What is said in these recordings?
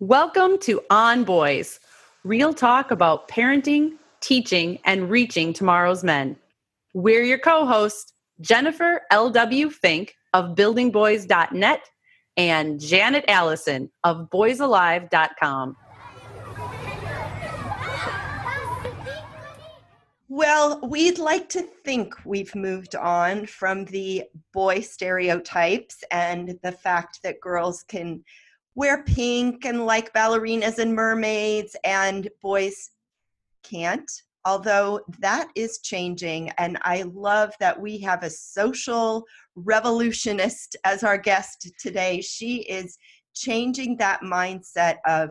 Welcome to On Boys, real talk about parenting, teaching, and reaching tomorrow's men. We're your co hosts, Jennifer L.W. Fink of buildingboys.net and Janet Allison of boysalive.com. Well, we'd like to think we've moved on from the boy stereotypes and the fact that girls can wear pink and like ballerinas and mermaids, and boys can't. Although that is changing, and I love that we have a social revolutionist as our guest today. She is changing that mindset of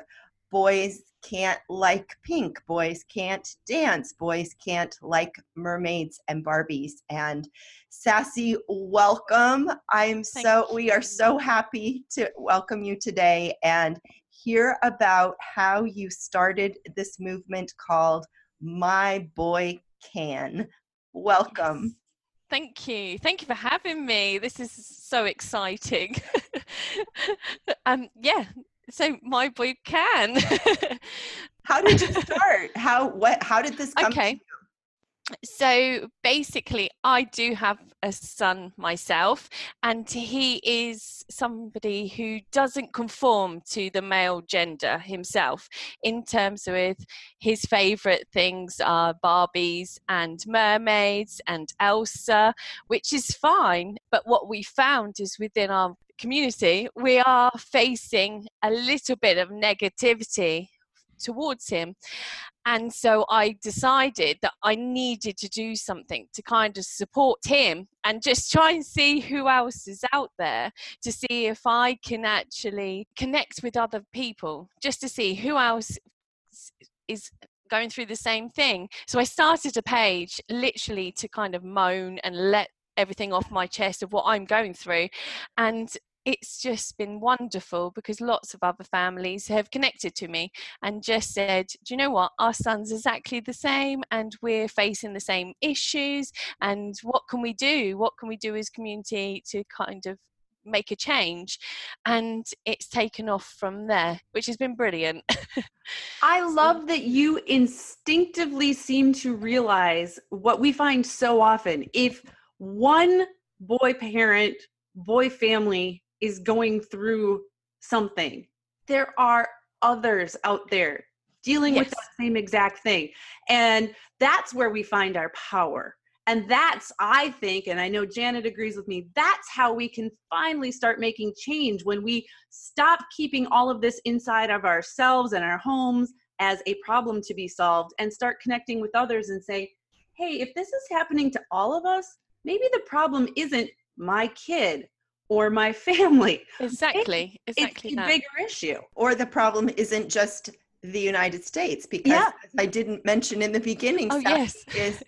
boys can't like pink, boys can't dance, boys can't like mermaids and Barbies. And Sassy, welcome. I'm Thank so you. we are so happy to welcome you today and hear about how you started this movement called My Boy Can. Welcome. Thank you. Thank you for having me. This is so exciting. um, yeah, so my boy can. how did you start? How what? How did this come? Okay. So basically, I do have a son myself, and he is somebody who doesn't conform to the male gender himself. In terms with his favourite things are Barbies and mermaids and Elsa, which is fine. But what we found is within our community, we are facing a little bit of negativity towards him. And so I decided that I needed to do something to kind of support him and just try and see who else is out there to see if I can actually connect with other people, just to see who else is going through the same thing. So I started a page literally to kind of moan and let everything off my chest of what I'm going through. And it's just been wonderful because lots of other families have connected to me and just said, Do you know what? Our son's exactly the same and we're facing the same issues. And what can we do? What can we do as community to kind of make a change and it's taken off from there which has been brilliant i love that you instinctively seem to realize what we find so often if one boy parent boy family is going through something, there are others out there dealing yes. with that same exact thing. And that's where we find our power. And that's, I think, and I know Janet agrees with me, that's how we can finally start making change when we stop keeping all of this inside of ourselves and our homes as a problem to be solved and start connecting with others and say, hey, if this is happening to all of us, maybe the problem isn't my kid or my family. Exactly. Exactly. It's a bigger issue. Or the problem isn't just the United States, because yeah. I didn't mention in the beginning, oh, yes. is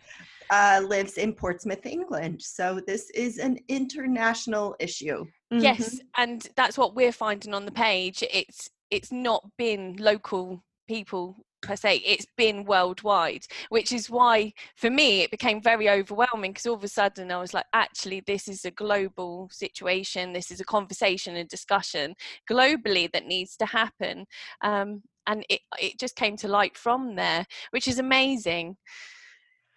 uh, lives in Portsmouth, England. So this is an international issue. Mm-hmm. Yes, and that's what we're finding on the page. It's it's not been local people per se it's been worldwide which is why for me it became very overwhelming because all of a sudden i was like actually this is a global situation. This is a conversation and discussion globally that needs to happen. Um, and it, it just came to light from there which is amazing.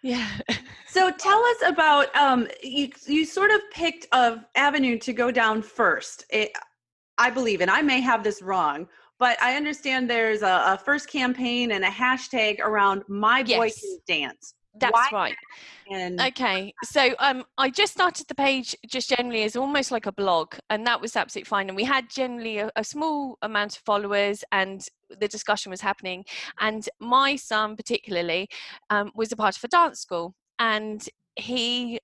Yeah. So tell us about um, you you sort of picked a avenue to go down first. It, i believe and i may have this wrong but I understand there's a, a first campaign and a hashtag around my boy yes. can dance. That's Why right. And okay, so um, I just started the page just generally as almost like a blog, and that was absolutely fine. And we had generally a, a small amount of followers, and the discussion was happening. And my son, particularly, um, was a part of a dance school, and he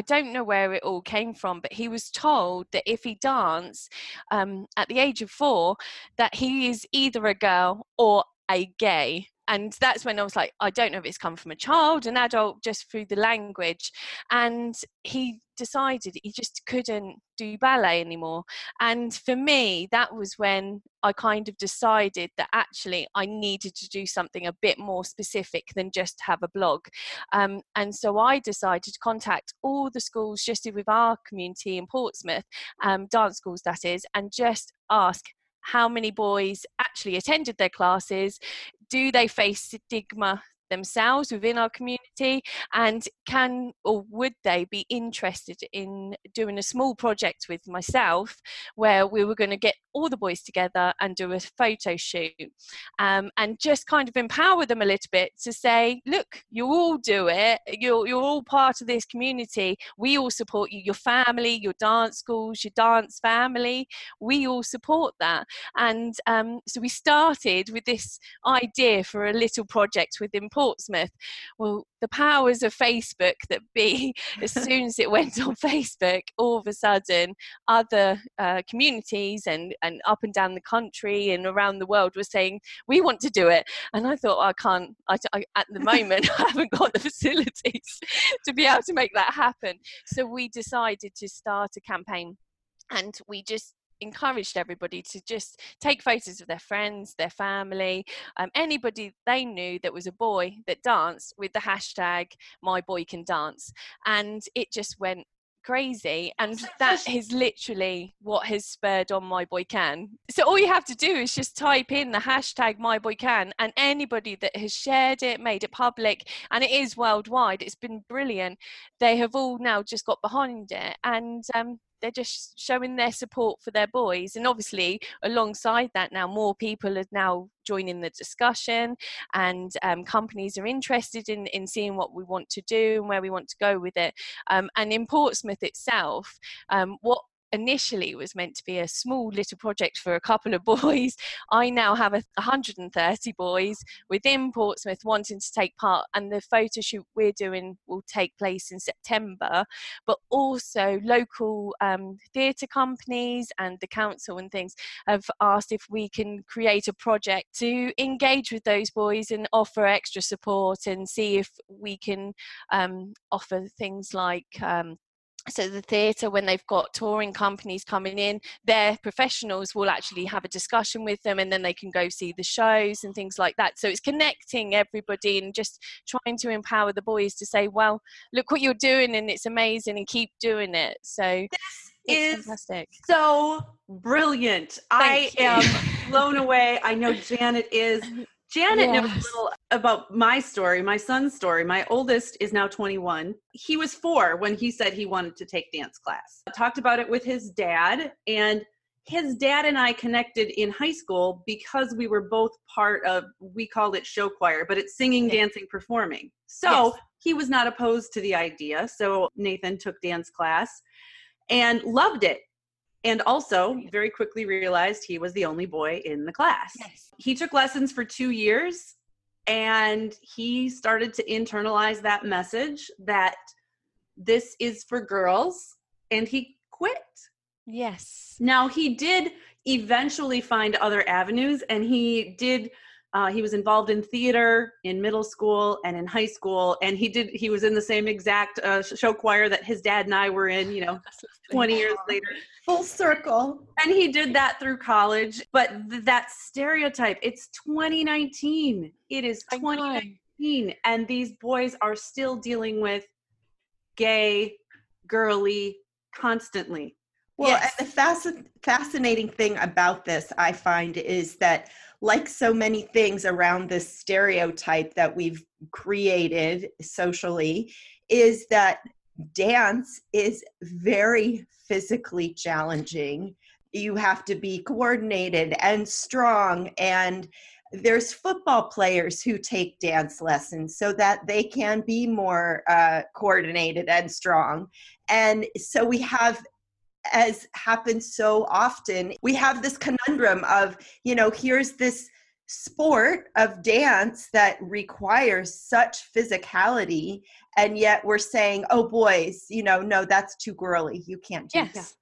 I don't know where it all came from, but he was told that if he danced um, at the age of four, that he is either a girl or a gay and that's when I was like, I don't know if it's come from a child, an adult, just through the language. And he decided he just couldn't do ballet anymore. And for me, that was when I kind of decided that actually I needed to do something a bit more specific than just have a blog. Um, and so I decided to contact all the schools just with our community in Portsmouth, um, dance schools that is, and just ask how many boys actually attended their classes do they face stigma themselves within our community and can or would they be interested in doing a small project with myself where we were going to get all the boys together and do a photo shoot um, and just kind of empower them a little bit to say look you all do it. You're, you're all part of this community. We all support you. Your family your dance schools your dance family we all support that. And um, so we started with this idea for a little project within Portsmouth. Well, the powers of Facebook that be, as soon as it went on Facebook, all of a sudden, other uh, communities and, and up and down the country and around the world were saying, we want to do it. And I thought, I can't, I, I, at the moment, I haven't got the facilities to be able to make that happen. So we decided to start a campaign and we just encouraged everybody to just take photos of their friends, their family, um, anybody they knew that was a boy that danced with the hashtag my boy can dance. And it just went crazy and that is literally what has spurred on my boy can so all you have to do is just type in the hashtag my boy can and anybody that has shared it made it public and it is worldwide it's been brilliant they have all now just got behind it and um, they're just showing their support for their boys and obviously alongside that now more people are now joining the discussion and um, companies are interested in, in seeing what we want to do and where we want to go with it. Um, and in portsmouth itself um, what initially was meant to be a small little project for a couple of boys, I now have a 130 boys within Portsmouth wanting to take part, and the photo shoot we're doing will take place in September. But also, local um, theatre companies and the council and things have asked if we can create a project to engage with those boys and offer extra support and see if we can um, offer things like um, so the theatre when they've got touring companies coming in their professionals will actually have a discussion with them and then they can go see the shows and things like that so it's connecting everybody and just trying to empower the boys to say well look what you're doing and it's amazing and keep doing it so this is fantastic. so brilliant Thank i you. am blown away i know janet is Janet yes. knows a little about my story, my son's story. My oldest is now 21. He was four when he said he wanted to take dance class. I talked about it with his dad, and his dad and I connected in high school because we were both part of, we called it show choir, but it's singing, yes. dancing, performing. So yes. he was not opposed to the idea. So Nathan took dance class and loved it and also very quickly realized he was the only boy in the class. Yes. He took lessons for two years and he started to internalize that message that this is for girls and he quit. Yes. Now he did eventually find other avenues and he did uh, he was involved in theater in middle school and in high school, and he did. He was in the same exact uh, show choir that his dad and I were in. You know, twenty years later, full circle. And he did that through college. But th- that stereotype, it's 2019. It is 2019, and these boys are still dealing with gay, girly, constantly. Well, yes. and the fasc- fascinating thing about this, I find, is that like so many things around this stereotype that we've created socially, is that dance is very physically challenging. You have to be coordinated and strong and there's football players who take dance lessons so that they can be more uh, coordinated and strong and so we have as happens so often we have this conundrum of you know here's this sport of dance that requires such physicality and yet we're saying oh boys you know no that's too girly. You can't do yes. that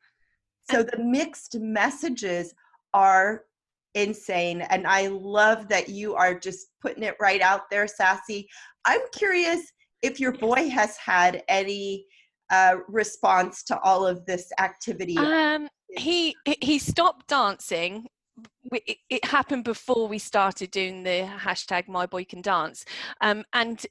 so the mixed messages are insane and i love that you are just putting it right out there sassy. I'm curious if your boy has had any uh, response to all of this activity? Um, he he stopped dancing. It, it, happened before we started doing the hashtag My Boy Can Dance, um, and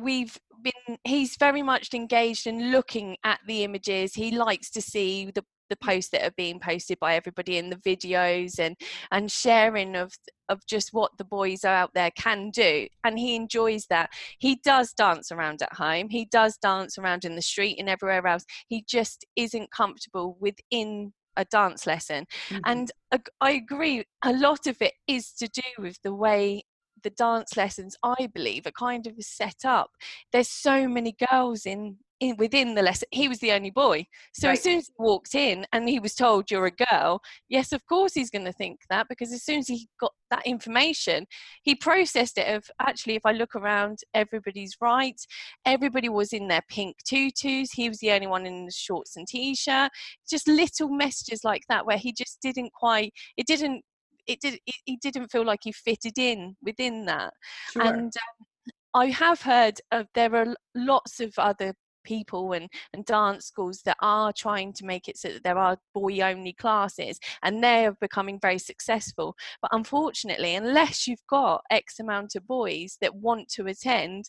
we've been. He's very much engaged in looking at the images. He likes to see the the posts that are being posted by everybody in the videos and and sharing of of just what the boys are out there can do and he enjoys that. He does dance around at home he does dance around in the street and everywhere else. He just isn't comfortable within a dance lesson. Mm-hmm. and i agree a lot of it is to do with the way the dance lessons i believe are kind of set up. There's so many girls in in, within the lesson, he was the only boy. So right. as soon as he walked in and he was told you're a girl, yes, of course he's going to think that because as soon as he got that information, he processed it of actually, if I look around, everybody's right. Everybody was in their pink tutus. He was the only one in the shorts and t-shirt. Just little messages like that where he just didn't quite, it didn't, it did, it, he didn't feel like he fitted in within that. Sure. And um, I have heard of there are lots of other people and, and dance schools that are trying to make it so that there are boy only classes and they are becoming very successful but unfortunately unless you've got x amount of boys that want to attend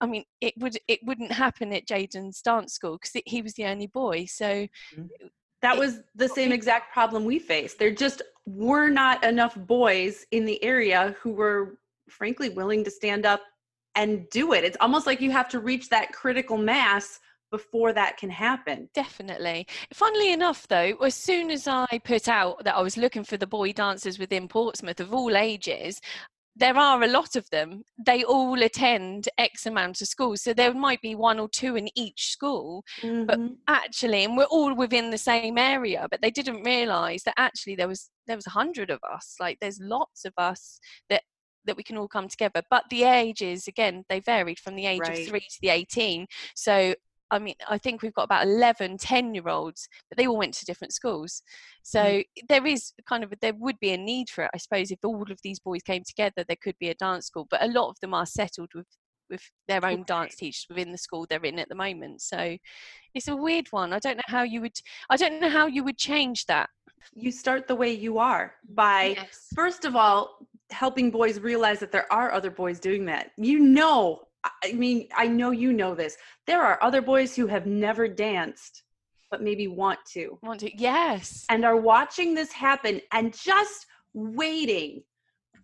I mean, it would it wouldn't happen at Jaden's dance school because he was the only boy. So mm-hmm. that was the same exact problem we faced. There just were not enough boys in the area who were, frankly, willing to stand up and do it. It's almost like you have to reach that critical mass before that can happen. Definitely. Funnily enough, though, as soon as I put out that I was looking for the boy dancers within Portsmouth of all ages, there are a lot of them. They all attend X amount of schools. So there might be one or two in each school, mm-hmm. but actually, and we're all within the same area, but they didn't realize that actually there was there was a hundred of us. Like there's lots of us that that we can all come together. But the ages, again, they varied from the age right. of three to the 18. So I mean, I think we've got about 11, 10 year olds, but they all went to different schools. So mm. there is kind of, there would be a need for it. I suppose if all of these boys came together, there could be a dance school, but a lot of them are settled with, with their own dance teachers within the school they're in at the moment. So it's a weird one. I don't know how you would, I don't know how you would change that. You start the way you are by, yes. first of all, helping boys realize that there are other boys doing that. You know, I mean, I know you know this. There are other boys who have never danced, but maybe want to. Want to, yes. And are watching this happen and just waiting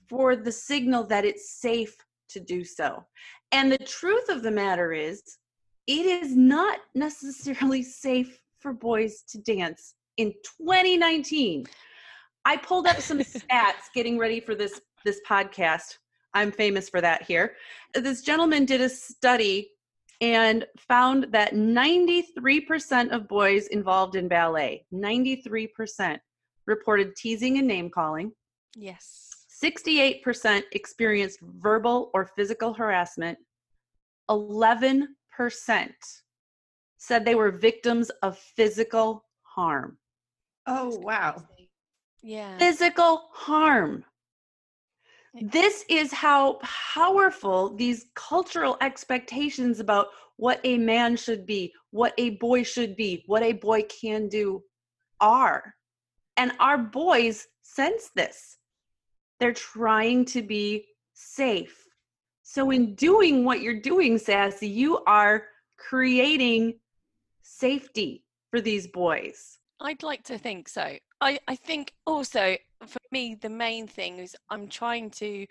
for the signal that it's safe to do so. And the truth of the matter is, it is not necessarily safe for boys to dance in 2019. I pulled up some stats getting ready for this this podcast. I'm famous for that here. This gentleman did a study and found that 93% of boys involved in ballet, 93% reported teasing and name calling. Yes. 68% experienced verbal or physical harassment. 11% said they were victims of physical harm. Oh, wow. Yeah. Physical harm. This is how powerful these cultural expectations about what a man should be, what a boy should be, what a boy can do are. And our boys sense this. They're trying to be safe. So, in doing what you're doing, Sassy, you are creating safety for these boys. I'd like to think so. I, I think also for me the main thing is I'm trying to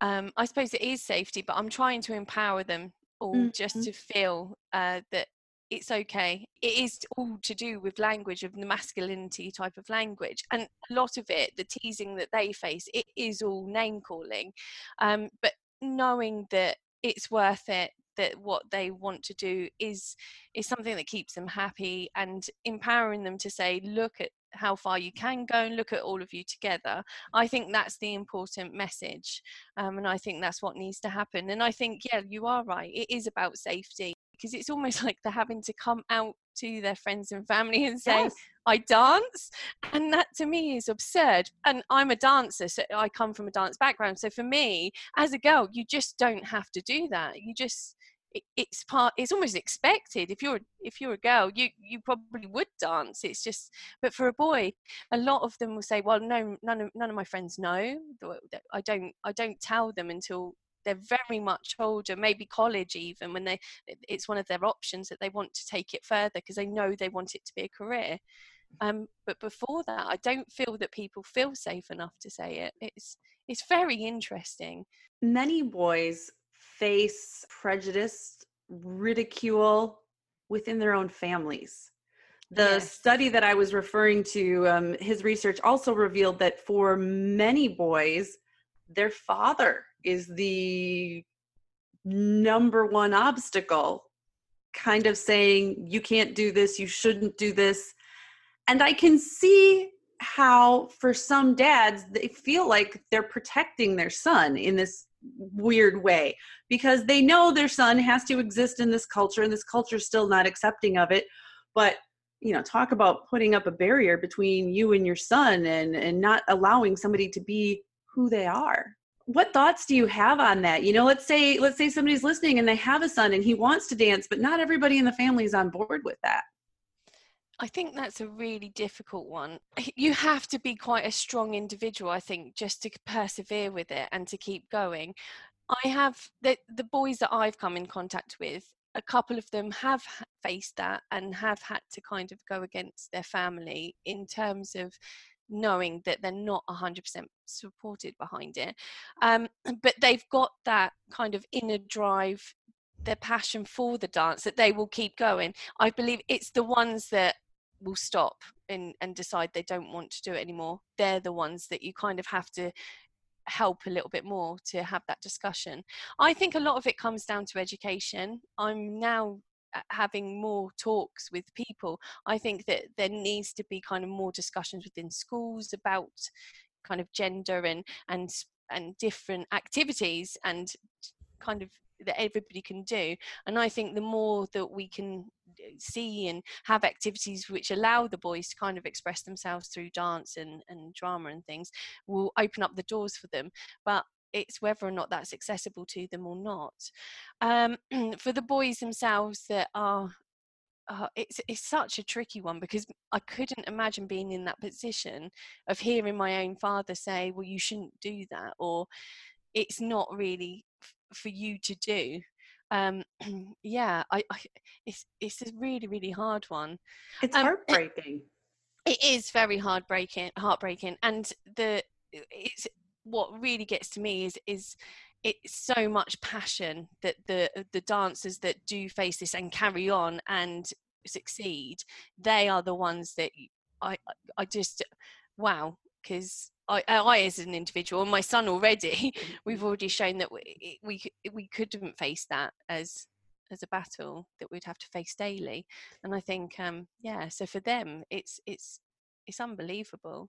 um, I suppose it is safety, but I'm trying to empower them all mm-hmm. just to feel uh, that it's okay. It is all to do with language, of the masculinity type of language, and a lot of it, the teasing that they face, it is all name calling. Um, but knowing that it's worth it that what they want to do is is something that keeps them happy and empowering them to say look at how far you can go and look at all of you together. I think that's the important message um, and i think that's what needs to happen and i think yeah you are right it is about safety because it's almost like they're having to come out to their friends and family and say yes. i dance and that to me is absurd and i'm a dancer so i come from a dance background so for me as a girl you just don't have to do that you just it's part it's almost expected if you're if you're a girl you you probably would dance it's just but for a boy a lot of them will say well no none of none of my friends know i don't i don't tell them until they're very much older maybe college even when they it's one of their options that they want to take it further because they know they want it to be a career Um, but before that, I don't feel that people feel safe enough to say it. It's it's very interesting. Many boys face prejudice, ridicule within their own families. The Yes. study that I was referring to, um, his research also revealed that for many boys, their father is the number one obstacle, kind of saying, you can't do this, you shouldn't do this. And I can see how, for some dads, they feel like they're protecting their son in this weird way because they know their son has to exist in this culture and this culture is still not accepting of it. But you know talk about putting up a barrier between you and your son and and not allowing somebody to be who they are what thoughts do you have on that you know let's say let's say somebody's listening and they have a son and he wants to dance but not everybody in the family is on board with that I think that's a really difficult one. You have to be quite a strong individual, I think, just to persevere with it and to keep going. I have the the boys that I've come in contact with. A couple of them have faced that and have had to kind of go against their family in terms of knowing that they're not 100% supported behind it. Um, but they've got that kind of inner drive, their passion for the dance that they will keep going. I believe it's the ones that will stop and, and decide they don't want to do it anymore. They're the ones that you kind of have to help a little bit more to have that discussion. I think a lot of it comes down to education. I'm now having more talks with people. I think that there needs to be kind of more discussions within schools about kind of gender and and and different activities and kind of that everybody can do and i think the more that we can see and have activities which allow the boys to kind of express themselves through dance and, and drama and things will open up the doors for them but it's whether or not that's accessible to them or not um, for the boys themselves that are uh, it's it's such a tricky one because I couldn't imagine being in that position of hearing my own father say, "Well, you shouldn't do that," or "It's not really f- for you to do." Um, yeah, I, I it's it's a really really hard one. it's Um, heartbreaking It is very heartbreaking, heartbreaking, and the it's what really gets to me is is it's so much passion that the the dancers that do face this and carry on and succeed, they are the ones that i i just wow because. I, I, as an individual, and my son already, we've already shown that we we we couldn't face that as as a battle that we'd have to face daily and i think um yeah so for them it's it's it's unbelievable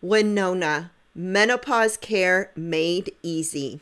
Winona, menopause care made easy.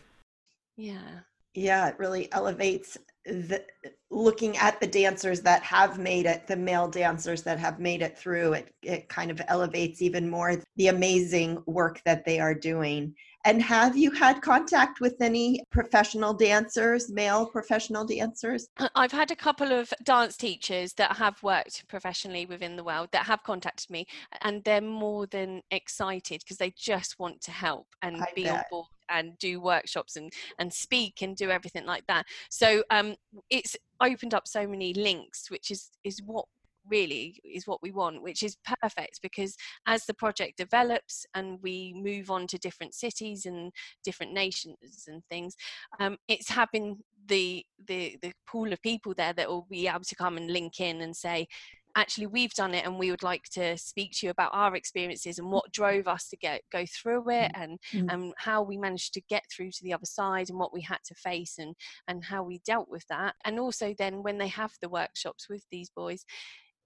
Yeah. Yeah, it really elevates the looking at the dancers that have made it, the male dancers that have made it through, it, it kind of elevates even more the amazing work that they are doing. And have you had contact with any professional dancers, male professional dancers? I've had a couple of dance teachers that have worked professionally within the world that have contacted me, and they're more than excited because they just want to help and I be bet. on board and do workshops and and speak and do everything like that. So um, it's opened up so many links, which is is what really is what we want which is perfect because as the project develops and we move on to different cities and different nations and things um, it's having the the the pool of people there that will be able to come and link in and say actually we've done it and we would like to speak to you about our experiences and what drove us to get go through it and Mm. and how we managed to get through to the other side and what we had to face and and how we dealt with that. And also then when they have the workshops with these boys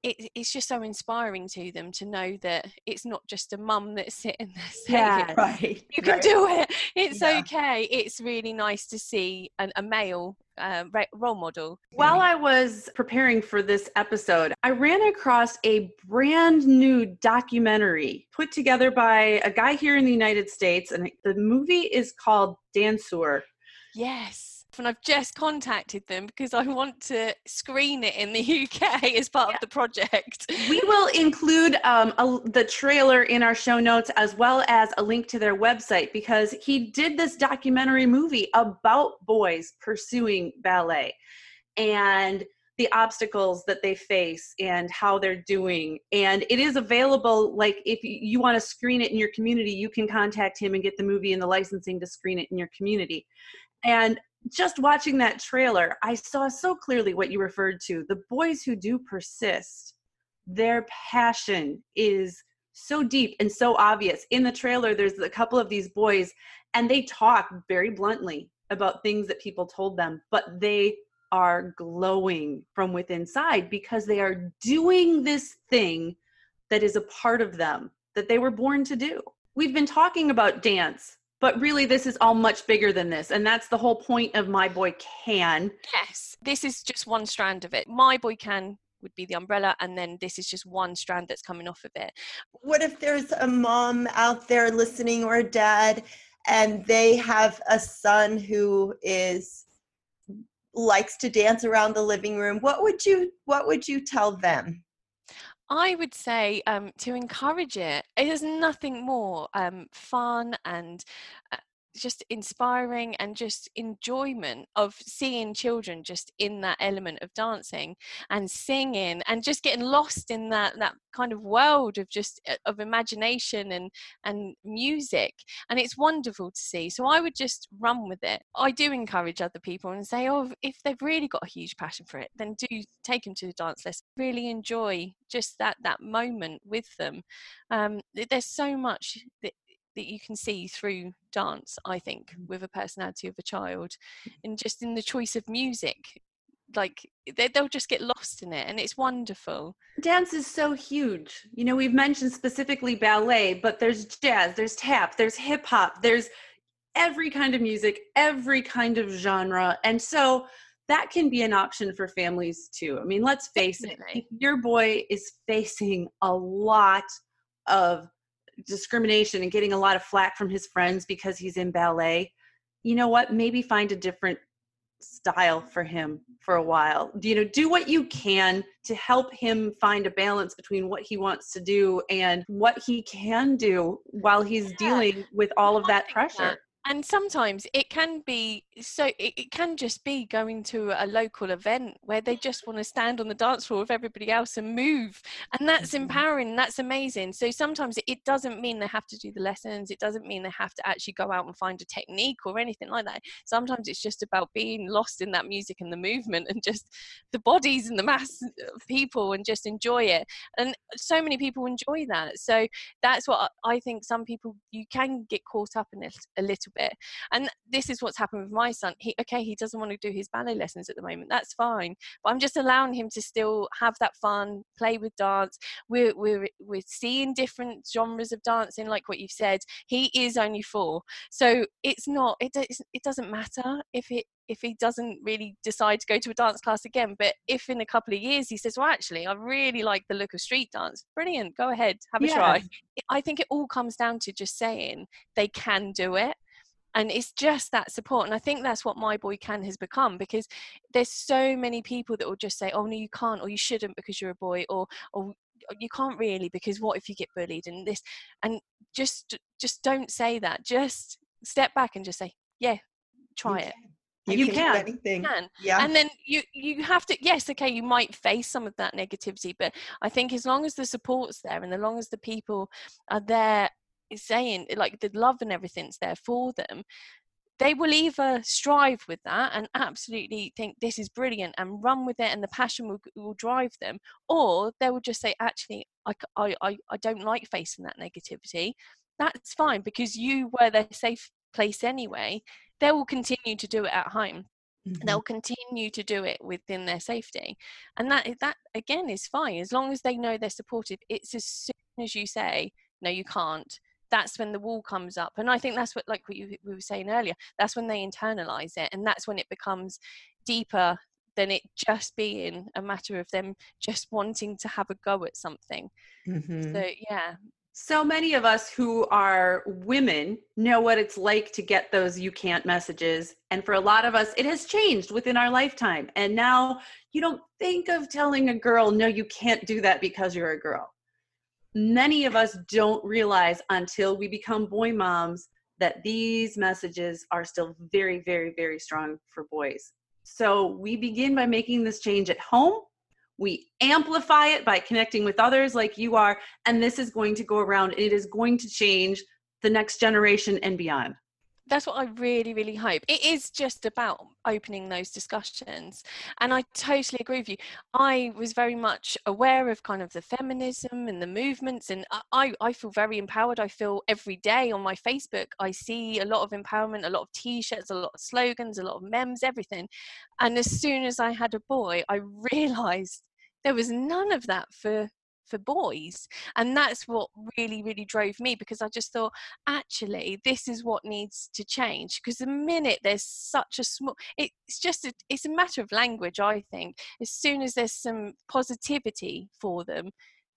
it, it's just so inspiring to them to know that it's not just a mum that's sitting there saying Yeah. Right. you can right. do it it's Yeah. okay it's really nice to see an, a male uh, role model While I was preparing for this episode, I ran across a brand new documentary put together by a guy here in the United States, and the movie is called Danseur. Yes. And I've just contacted them because I want to screen it in the UK as part Yeah. of the project. We will include um, a, the trailer in our show notes as well as a link to their website because he did this documentary movie about boys pursuing ballet and the obstacles that they face and how they're doing. And it is available, like, if you- you want to screen it in your community, you can contact him and get the movie and the licensing to screen it in your community. And just watching that trailer, I saw so clearly what you referred to. The boys who do persist, their passion is so deep and so obvious. In the trailer, there's a couple of these boys, and they talk very bluntly about things that people told them, but they are glowing from within inside because they are doing this thing that is a part of them that they were born to do. We've been talking about dance, but really this is all much bigger than this. And that's the whole point of My Boy Can. Yes, this is just one strand of it. My boy can would be the umbrella, and then this is just one strand that's coming off of it. What if there's a mom out there listening or a dad and they have a son who is likes to dance around the living room? What would you what would you tell them? I would say um, to encourage it. It is nothing more um, fun and uh, just inspiring and just enjoyment of seeing children just in that element of dancing and singing and just getting lost in that that kind of world of just uh, of imagination and and music. And it's wonderful to see. So i would just run with it. I do encourage other people and say oh if they've really got a huge passion for it then do take them to the dance lesson. Really enjoy just that that moment with them. Um, there's so much that that you can see through dance i think mm-hmm. with a personality of a child mm-hmm. and just in the choice of music like they, they'll just get lost in it and it's wonderful Dance is so huge. You know, we've mentioned specifically ballet, but there's jazz, there's tap, there's hip hop, there's every kind of music, every kind of genre. And so that can be an option for families too. I mean, let's face it, Definitely. if your boy is facing a lot of discrimination and getting a lot of flack from his friends because he's in ballet, you know what? Maybe find a different style for him for a while. You know, do what you can to help him find a balance between what he wants to do and what he can do while he's Yeah. dealing with all of that pressure. And sometimes it can be so it, it, can just be going to a local event where they just want to stand on the dance floor with everybody else and move and that's mm-hmm. empowering that's amazing. So sometimes it, it doesn't mean they have to do the lessons it doesn't mean they have to actually go out and find a technique or anything like that. Sometimes it's just about being lost in that music and the movement and just the bodies and the mass of people and just enjoy it. And so many people enjoy that. So that's what i think some people you can get caught up in it a little bit and this is what's happened with my son. He okay he doesn't want to do his ballet lessons at the moment that's fine but i'm just allowing him to still have that fun play with dance. We're we're we're seeing different genres of dancing like what you've said. He is only four so it's not it, it doesn't matter if it if he doesn't really decide to go to a dance class again but if in a couple of years he says well actually i really like the look of street dance brilliant go ahead have a yeah. try. I think it all comes down to just saying they can do it and it's just that support and i think that's what my boy can has become because there's so many people that will just say oh no you can't or you shouldn't because you're a boy or oh, or oh, you can't really because what if you get bullied and this and just just don't say that just step back and just say yeah try you it can. you, you can, can. anything can. yeah and then you you have to yes okay you might face some of that negativity but i think as long as the support's there and as long as the people are there saying like the love and everything's there for them they will either strive with that and absolutely think this is brilliant and run with it and the passion will, will drive them or they will just say actually I, I, I don't like facing that negativity. That's fine because you were their safe place anyway. They will continue to do it at home. Mm-hmm. they'll continue to do it within their safety and that that again is fine. As long as they know they're supported it's as soon as you say no you can't that's when the wall comes up and i think that's what like what you we were saying earlier that's when they internalize it and that's when it becomes deeper than it just being a matter of them just wanting to have a go at something mm-hmm. so yeah so many of us who are women know what it's like to get those you can't messages. And for a lot of us, it has changed within our lifetime. And now you don't think of telling a girl, no, you can't do that because you're a girl many of us don't realize until we become boy moms that these messages are still very, very, very strong for boys. So we begin by making this change at home. We amplify it by connecting with others like you are, and this is going to go around. It is going to change the next generation and beyond that's what I really, really hope. It is just about opening those discussions. And I totally agree with you. I was very much aware of kind of the feminism and the movements, and I, I feel very empowered. I feel every day on my Facebook, I see a lot of empowerment, a lot of t shirts, a lot of slogans, a lot of memes, everything. And as soon as I had a boy, I realized there was none of that for for boys and that's what really really drove me because i just thought actually this is what needs to change because the minute there's such a small it's just a, it's a matter of language i think. As soon as there's some positivity for them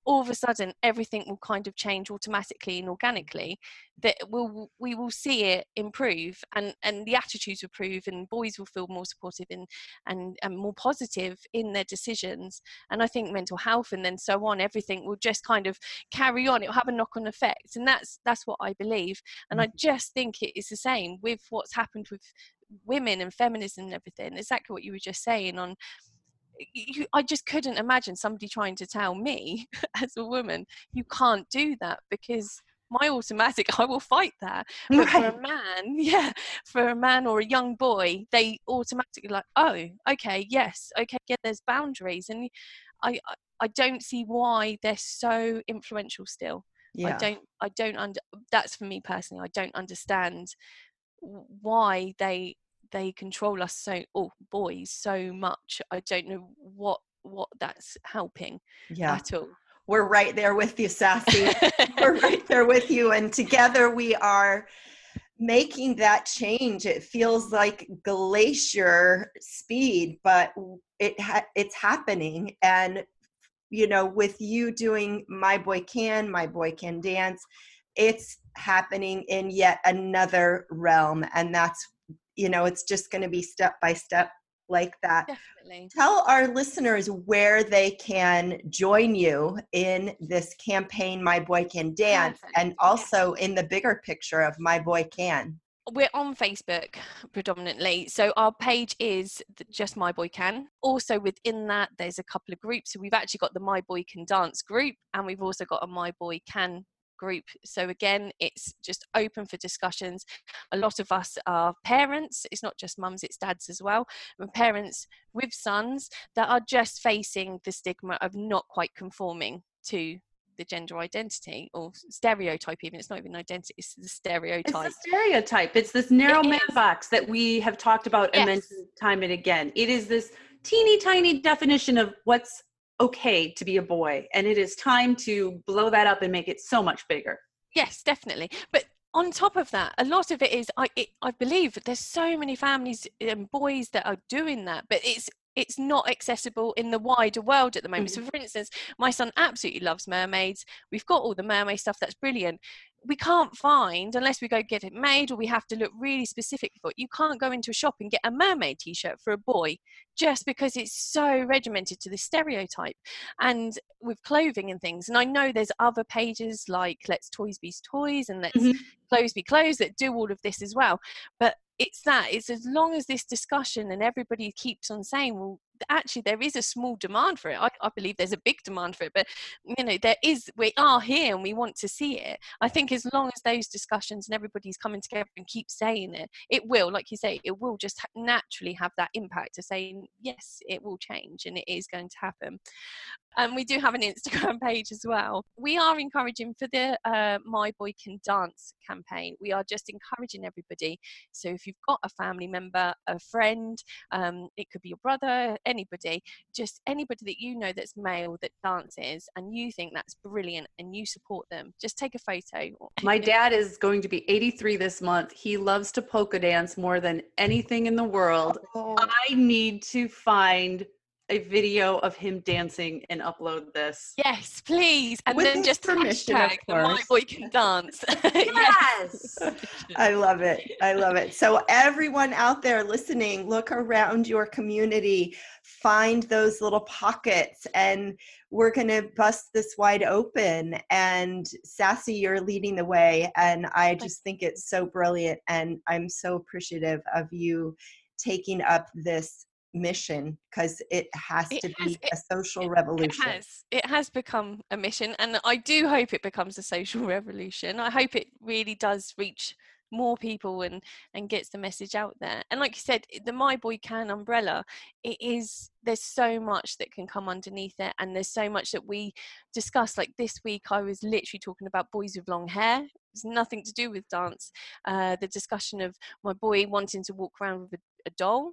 all of a sudden everything will kind of change automatically and organically that we'll we will see it improve and and the attitudes will improve and boys will feel more supportive and and, and more positive in their decisions and i think mental health and then so on everything will just kind of carry on it'll have a knock-on effect and that's that's what i believe and i mm-hmm. just think it is the same with what's happened with women and feminism and everything exactly what you were just saying on you, I just couldn't imagine somebody trying to tell me as a woman, you can't do that because my automatic, I will fight that. But right. for a man, yeah, for a man or a young boy, they automatically like, oh, okay, yes, okay, yeah, there's boundaries. And I, I don't see why they're so influential still. Yeah. I don't, I don't under, that's for me personally, I don't understand why they they control us so oh boys so much i don't know what what that's helping yeah. at all. We're right there with you sassy. We're right there with you and together we are making that change. It feels like glacier speed but it ha- it's happening and you know with you doing my boy can my boy can dance it's happening in yet another realm and that's you know it's just going to be step by step like that Definitely. tell our listeners where they can join you in this campaign my boy can dance Perfect. and also in the bigger picture of my boy can we're on Facebook predominantly. So our page is just My Boy Can. Also within that, there's a couple of groups. So we've actually got the My Boy Can Dance group, and we've also got a My Boy Can group. So again, it's just open for discussions. A lot of us are parents. It's not just mums, it's dads as well. And parents with sons that are just facing the stigma of not quite conforming to the gender identity or stereotype even it's not even identity it's the stereotype it's the stereotype it's this narrow it man is. box that we have talked about yes. and mentioned time and again it is this teeny tiny definition of what's okay to be a boy and it is time to blow that up and make it so much bigger yes definitely but on top of that a lot of it is i it, i believe there's so many families and boys that are doing that but it's it's not accessible in the wider world at the moment. Mm-hmm. So, for instance, my son absolutely loves mermaids. We've got all the mermaid stuff that's brilliant we can't find unless we go get it made or we have to look really specific for it you can't go into a shop and get a mermaid t-shirt for a boy just because it's so regimented to the stereotype and with clothing and things and i know there's other pages like let's toys be toys and let's mm-hmm. clothes be clothes that do all of this as well but it's that it's as long as this discussion and everybody keeps on saying well actually there is a small demand for it. I, I, believe there's a big demand for it but you know there is we are here and we want to see it. I think as long as those discussions and everybody's coming together and keep saying it it will like you say it will just naturally have that impact of saying yes it will change and it is going to happen and we do have an Instagram page as well. We are encouraging for the uh, My Boy Can Dance campaign. We are just encouraging everybody. So if you've got a family member, a friend, um, it could be your brother, anybody, just anybody that you know that's male that dances and you think that's brilliant and you support them, just take a photo. My dad is going to be 83 this month. He loves to polka dance more than anything in the world. Oh. I need to find a video of him dancing and upload this. Yes, please. And With then just permission, hashtag my boy can dance. yes. I love it. I love it. So everyone out there listening, look around your community, find those little pockets and we're going to bust this wide open and sassy you're leading the way and i just think it's so brilliant and i'm so appreciative of you taking up this mission because it has it to has, be it, a social revolution. It has. It has become a mission, and I do hope it becomes a social revolution. I hope it really does reach more people and and gets the message out there. And like you said the my boy can umbrella it is there's so much that can come underneath it and there's so much that we discuss like this week i was literally talking about boys with long hair. It's nothing to do with dance. Uh, the discussion of my boy wanting to walk around with a a doll.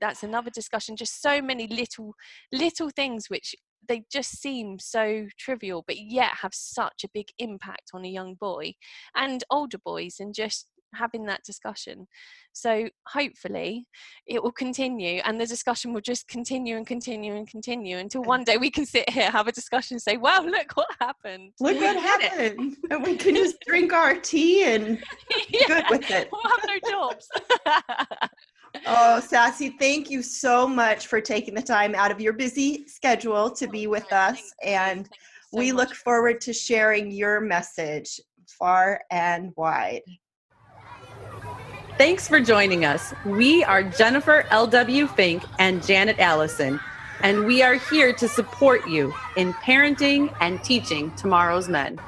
That's another discussion. Just so many little little things which they just seem so trivial but yet have such a big impact on a young boy and older boys and just having that discussion. So hopefully it will continue and the discussion will just continue and continue and continue until one day we can sit here have a discussion and say wow look what happened. Look what happened. And we can just drink our tea and yeah, good with it. We'll have no jobs oh sassy thank you so much for taking the time out of your busy schedule to be with us and so we look forward to sharing your message far and wide Thanks for joining us. We are Jennifer L.W. Fink and Janet Allison, and we are here to support you in parenting and teaching tomorrow's men.